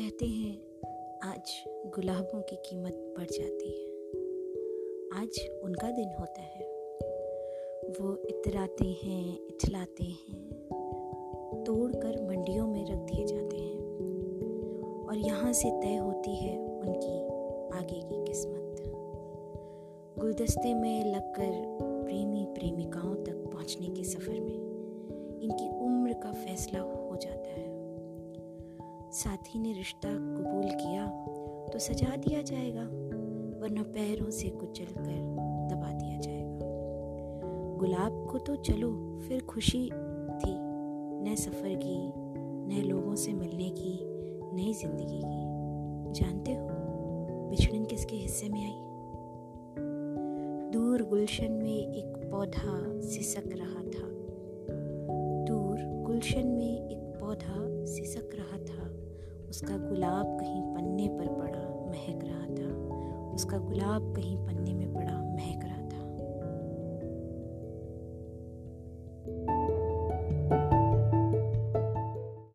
कहते हैं, आज गुलाबों की कीमत बढ़ जाती है। आज उनका दिन होता है। वो इतराते हैं इथलाते हैं, तोड़कर मंडियों में रख दिए जाते हैं। और यहाँ से तय होती है उनकी आगे की किस्मत। गुलदस्ते में लगकर प्रेमी प्रेमिकाओं तक पहुँचने के सफ़र में इनकी उम्र का फैसला हो साथी ने रिश्ता कबूल किया तो सजा दिया जाएगा, वरना पैरों से कुचल कर दबा दिया जाएगा। गुलाब को तो चलो, फिर खुशी थी। नए सफ़र की नए लोगों से मिलने की नई ज़िंदगी की। जानते हो, बिछड़न किसके हिस्से में आई? दूर गुलशन में एक पौधा सिसक रहा था। दूर गुलशन में एक पौधा सिसक रहा था। उसका गुलाब कहीं पन्ने पर पड़ा महक रहा था। उसका गुलाब कहीं पन्ने में